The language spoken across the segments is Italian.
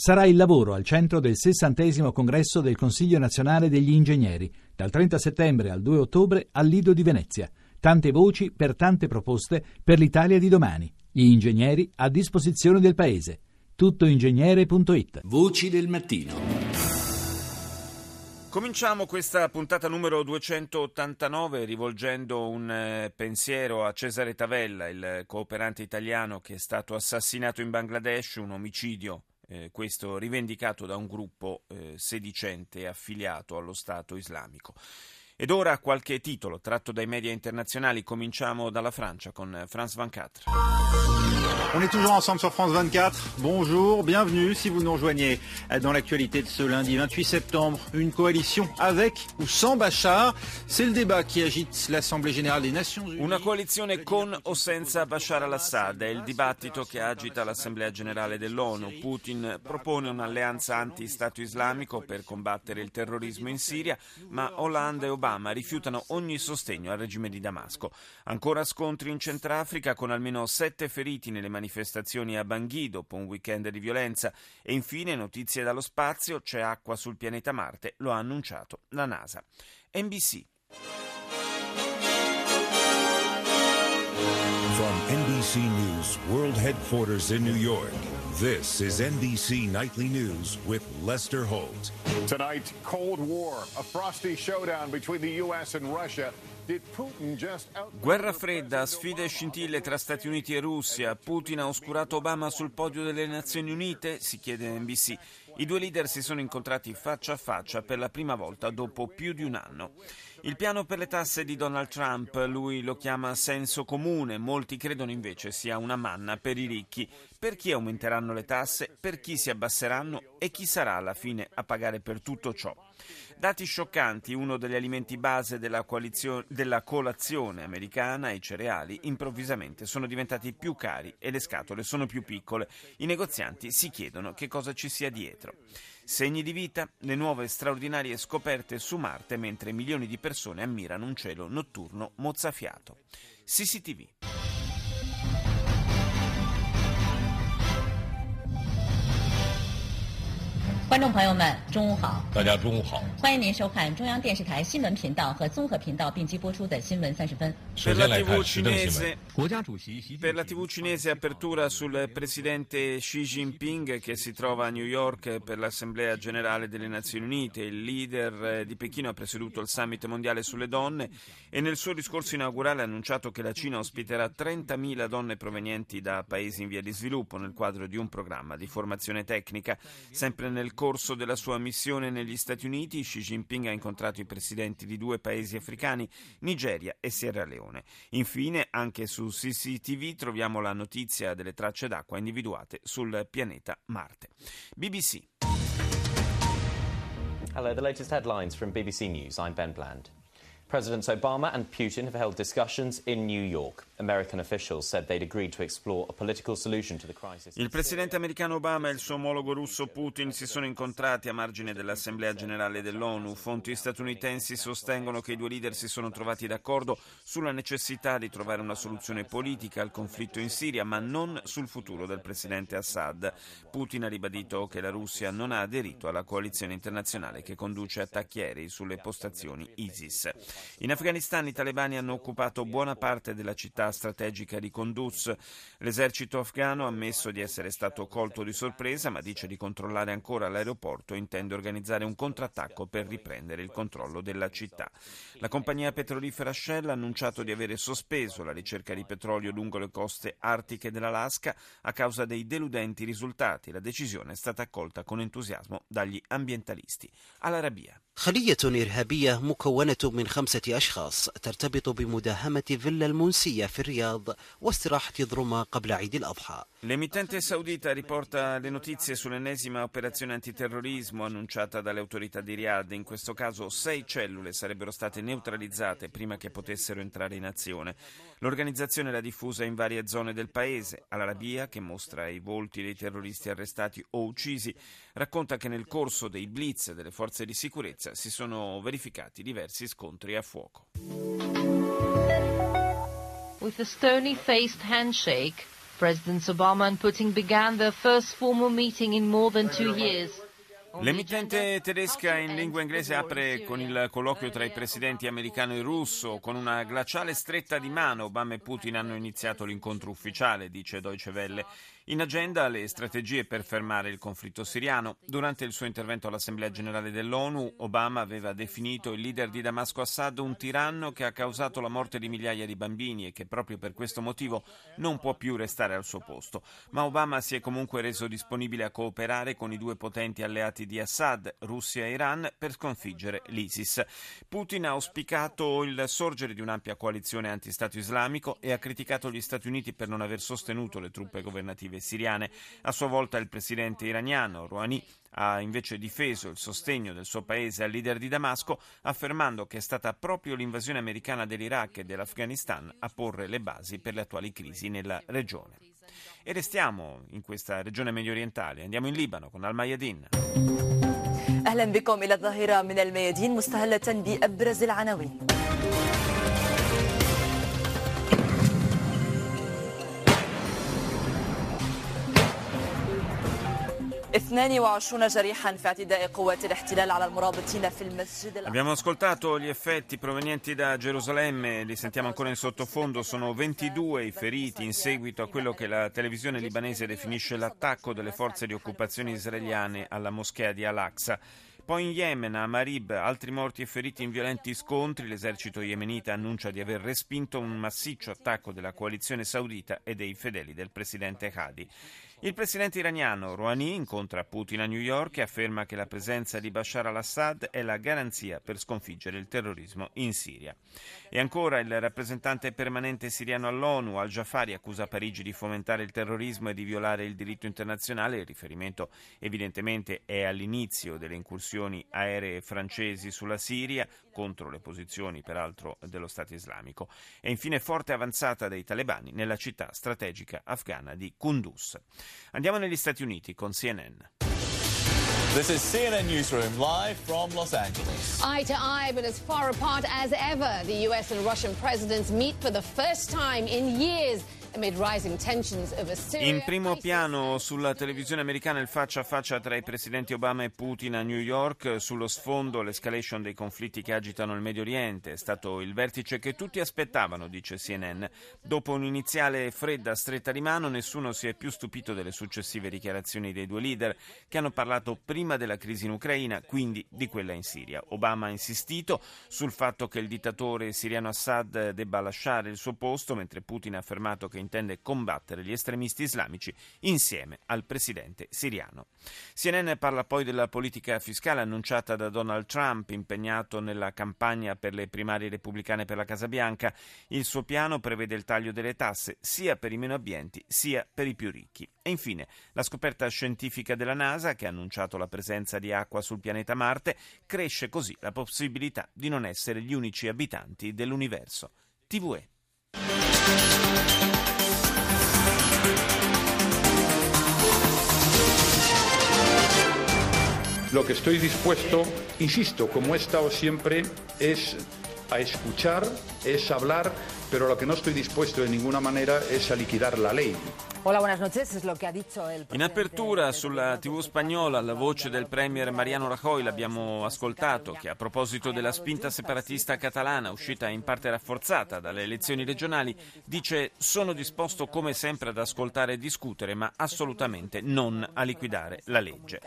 Sarà il lavoro al centro del sessantesimo congresso del Consiglio nazionale degli ingegneri, dal 30 settembre al 2 ottobre al Lido di Venezia. Tante voci per tante proposte per l'Italia di domani. Gli ingegneri a disposizione del Paese. Tuttoingegnere.it Voci del mattino. Cominciamo questa puntata numero 289 rivolgendo un eh, pensiero a Cesare Tavella, il cooperante italiano che è stato assassinato in Bangladesh, un omicidio eh, questo rivendicato da un gruppo eh, sedicente affiliato allo Stato islamico. Ed ora qualche titolo tratto dai media internazionali. Cominciamo dalla Francia con France 24. On est toujours ensemble sur France 24. Bonjour, bienvenue si vous nous rejoignez dans l'actualité de ce lundi 28 septembre. Une coalition avec ou sans Bachar, c'est le débat qui agite l'Assemblée générale des Nations Unies. Una coalizione con o senza Bashar al-Assad è il dibattito che agita l'Assemblea generale dell'ONU. Putin propone un'alleanza anti-Stato islamico per combattere il terrorismo in Siria, ma Hollande e Obama Obama rifiutano ogni sostegno al regime di Damasco. Ancora scontri in Centrafrica con almeno sette feriti nelle manifestazioni a Bangui dopo un weekend di violenza e infine notizie dallo spazio, c'è acqua sul pianeta Marte, lo ha annunciato la NASA. NBC. From NBC News World Headquarters in New York. This is NBC Nightly News with Lester Holt. Tonight, Cold War, a frosty showdown between the U.S. and Russia. Guerra fredda, sfide e scintille tra Stati Uniti e Russia. Putin ha oscurato Obama sul podio delle Nazioni Unite? Si chiede NBC. I due leader si sono incontrati faccia a faccia per la prima volta dopo più di un anno. Il piano per le tasse di Donald Trump, lui lo chiama senso comune, molti credono invece sia una manna per i ricchi. Per chi aumenteranno le tasse, per chi si abbasseranno e chi sarà alla fine a pagare per tutto ciò. Dati scioccanti, uno degli alimenti base della, della colazione americana, i cereali, improvvisamente sono diventati più cari e le scatole sono più piccole. I negozianti si chiedono che cosa ci sia dietro. Segni di vita, le nuove straordinarie scoperte su Marte mentre milioni di persone ammirano un cielo notturno mozzafiato. CCTV. 观众朋友们，中午好！大家中午好！欢迎您收看中央电视台新闻频道和综合频道并机播出的新闻三十分。Per la, TV cinese, per la TV cinese apertura sul presidente Xi Jinping che si trova a New York per l'Assemblea generale delle Nazioni Unite. Il leader di Pechino ha presieduto il summit mondiale sulle donne e nel suo discorso inaugurale ha annunciato che la Cina ospiterà 30.000 donne provenienti da paesi in via di sviluppo nel quadro di un programma di formazione tecnica. Sempre nel corso della sua missione negli Stati Uniti, Xi Jinping ha incontrato i presidenti di due paesi africani, Nigeria e Sierra Leone. Infine, anche su CCTV troviamo la notizia delle tracce d'acqua individuate sul pianeta Marte. BBC. Hello, the latest headlines from BBC News. I'm Ben Bland. Presidents Obama and Putin have held discussions in New York. Il presidente americano Obama e il suo omologo russo Putin si sono incontrati a margine dell'Assemblea generale dell'ONU. Fonti statunitensi sostengono che i due leader si sono trovati d'accordo sulla necessità di trovare una soluzione politica al conflitto in Siria, ma non sul futuro del presidente Assad. Putin ha ribadito che la Russia non ha aderito alla coalizione internazionale che conduce attacchi aerei sulle postazioni ISIS. In Afghanistan i talebani hanno occupato buona parte della città strategica di Kunduz. L'esercito afghano ha ammesso di essere stato colto di sorpresa, ma dice di controllare ancora l'aeroporto e intende organizzare un contrattacco per riprendere il controllo della città. La compagnia petrolifera Shell ha annunciato di avere sospeso la ricerca di petrolio lungo le coste artiche dell'Alaska a causa dei deludenti risultati. La decisione è stata accolta con entusiasmo dagli ambientalisti. All'Arabia. خلية إرهابية مكونة من خمسة أشخاص ترتبط بمداهمة فيلا المنسية في الرياض واستراحة ضرمة قبل عيد الأضحى L'emittente saudita riporta le notizie sull'ennesima operazione antiterrorismo annunciata dalle autorità di Riyadh. In questo caso sei cellule sarebbero state neutralizzate prima che potessero entrare in azione. L'organizzazione era diffusa in varie zone del paese. Al-Arabia, che mostra i volti dei terroristi arrestati o uccisi, racconta che nel corso dei blitz delle forze di sicurezza si sono verificati diversi scontri a fuoco. With a stony-faced handshake, Presidents Obama and Putin began their first formal meeting in more than two years. L'emittente tedesca in lingua inglese apre con il colloquio tra i presidenti americano e russo. Con una glaciale stretta di mano Obama e Putin hanno iniziato l'incontro ufficiale, dice Deutsche Welle. In agenda le strategie per fermare il conflitto siriano. Durante il suo intervento all'Assemblea generale dell'ONU, Obama aveva definito il leader di Damasco Assad un tiranno che ha causato la morte di migliaia di bambini e che proprio per questo motivo non può più restare al suo posto. Ma Obama si è comunque reso disponibile a cooperare con i due potenti alleati di Assad, Russia e Iran, per sconfiggere l'ISIS. Putin ha auspicato il sorgere di un'ampia coalizione anti-Stato islamico e ha criticato gli Stati Uniti per non aver sostenuto le truppe governative siriane. A sua volta il presidente iraniano Rouhani ha invece difeso il sostegno del suo paese al leader di Damasco, affermando che è stata proprio l'invasione americana dell'Iraq e dell'Afghanistan a porre le basi per le attuali crisi nella regione. E restiamo in questa regione medio orientale, andiamo in Libano con Al-Mayadin. أهلا بكم إلى الظاهرة من الميادين مستهلة بأبرز العناوين Abbiamo ascoltato gli effetti provenienti da Gerusalemme, li sentiamo ancora in sottofondo, sono 22 i feriti in seguito a quello che la televisione libanese definisce l'attacco delle forze di occupazione israeliane alla moschea di Al-Aqsa. Poi in Yemen, a Marib, altri morti e feriti in violenti scontri, l'esercito yemenita annuncia di aver respinto un massiccio attacco della coalizione saudita e dei fedeli del presidente Hadi. Il presidente iraniano Rouhani incontra Putin a New York e afferma che la presenza di Bashar al-Assad è la garanzia per sconfiggere il terrorismo in Siria. E ancora il rappresentante permanente siriano all'ONU, al-Jafari, accusa Parigi di fomentare il terrorismo e di violare il diritto internazionale. Il riferimento evidentemente è all'inizio delle incursioni aeree francesi sulla Siria contro le posizioni peraltro dello Stato islamico. E infine forte avanzata dei talebani nella città strategica afghana di Kunduz. Andiamo negli Stati Uniti con CNN. This is CNN Newsroom live from Los Angeles. Eye to eye, but as far apart as ever, the US and Russian presidents meet for the first time in years. In primo piano sulla televisione americana il faccia a faccia tra i presidenti Obama e Putin a New York, sullo sfondo l'escalation dei conflitti che agitano il Medio Oriente. È stato il vertice che tutti aspettavano, dice CNN. Dopo un'iniziale fredda stretta di mano, nessuno si è più stupito delle successive dichiarazioni dei due leader, che hanno parlato prima della crisi in Ucraina, quindi di quella in Siria. Obama ha insistito sul fatto che il dittatore siriano Assad debba lasciare il suo posto, mentre Putin ha affermato che intende combattere gli estremisti islamici insieme al presidente siriano. CNN parla poi della politica fiscale annunciata da Donald Trump, impegnato nella campagna per le primarie repubblicane per la Casa Bianca. Il suo piano prevede il taglio delle tasse sia per i meno abbienti sia per i più ricchi. E infine la scoperta scientifica della NASA, che ha annunciato la presenza di acqua sul pianeta Marte, cresce così la possibilità di non essere gli unici abitanti dell'universo. TVE. Lo que estoy dispuesto, insisto, como he estado siempre, es a escuchar, es hablar, pero lo que no estoy dispuesto de ninguna manera es a liquidar la ley. Hola, buenas noches. Es lo que ha dicho el In apertura sulla TV spagnola la voce del premier Mariano Rajoy l'abbiamo ascoltato che a proposito della spinta separatista catalana uscita in parte rafforzata dalle elezioni regionali dice sono disposto come sempre ad ascoltare e discutere ma assolutamente non a liquidare la legge.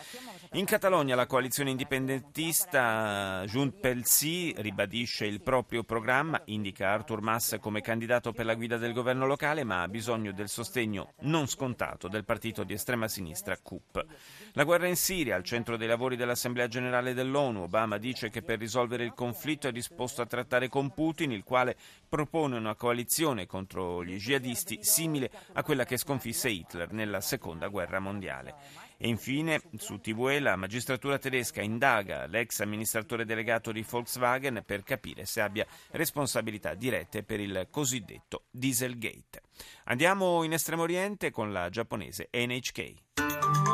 In Catalogna la coalizione indipendentista Junt pel Sí ribadisce il proprio programma, indica Artur Mas come candidato per la guida del governo locale ma ha bisogno del sostegno non scontato del partito di estrema sinistra CUP. La guerra in Siria, al centro dei lavori dell'Assemblea generale dell'ONU, Obama dice che per risolvere il conflitto è disposto a trattare con Putin, il quale propone una coalizione contro gli jihadisti simile a quella che sconfisse Hitler nella seconda guerra mondiale. E infine, su TVE, la magistratura tedesca indaga l'ex amministratore delegato di Volkswagen per capire se abbia responsabilità dirette per il cosiddetto Dieselgate. Andiamo in Estremo Oriente con la giapponese NHK.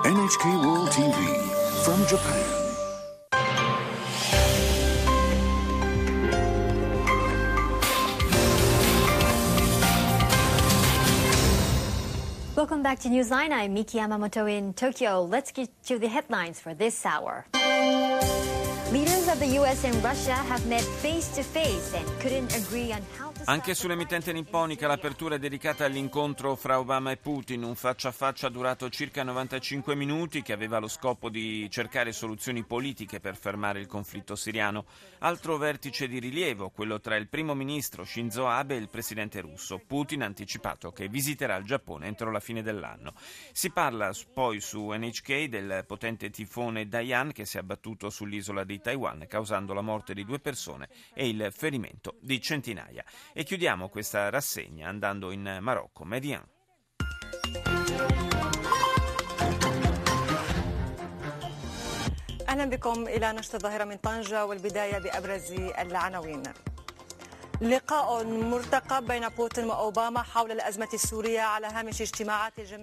NHK World TV from Japan. Welcome back to Newsline. I'm Miki Yamamoto in Tokyo. Let's get to the headlines for this hour. Leaders of the US and Russia have met face to face and couldn't agree on how to Anche sull'emittente nipponica l'apertura è dedicata all'incontro fra Obama e Putin, un faccia a faccia durato circa 95 minuti che aveva lo scopo di cercare soluzioni politiche per fermare il conflitto siriano. Altro vertice di rilievo, quello tra il primo ministro Shinzo Abe e il presidente russo. Putin ha anticipato che visiterà il Giappone entro la fine dell'anno. Si parla poi su NHK del potente tifone Dayan che si è abbattuto sull'isola di Taiwan causando la morte di due persone e il ferimento di centinaia. E chiudiamo questa rassegna andando in Marocco, Median. اهلا بكم الى نشط الظاهره من طنجه والبدايه بابرز العناوين.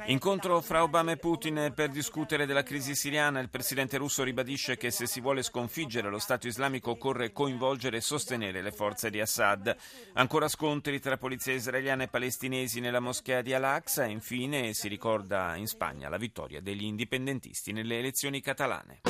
Incontro fra Obama e Putin per discutere della crisi siriana. Il presidente russo ribadisce che se si vuole sconfiggere lo Stato islamico occorre coinvolgere e sostenere le forze di Assad. Ancora scontri tra polizia israeliana e palestinesi nella moschea di Al-Aqsa infine si ricorda in Spagna la vittoria degli indipendentisti nelle elezioni catalane.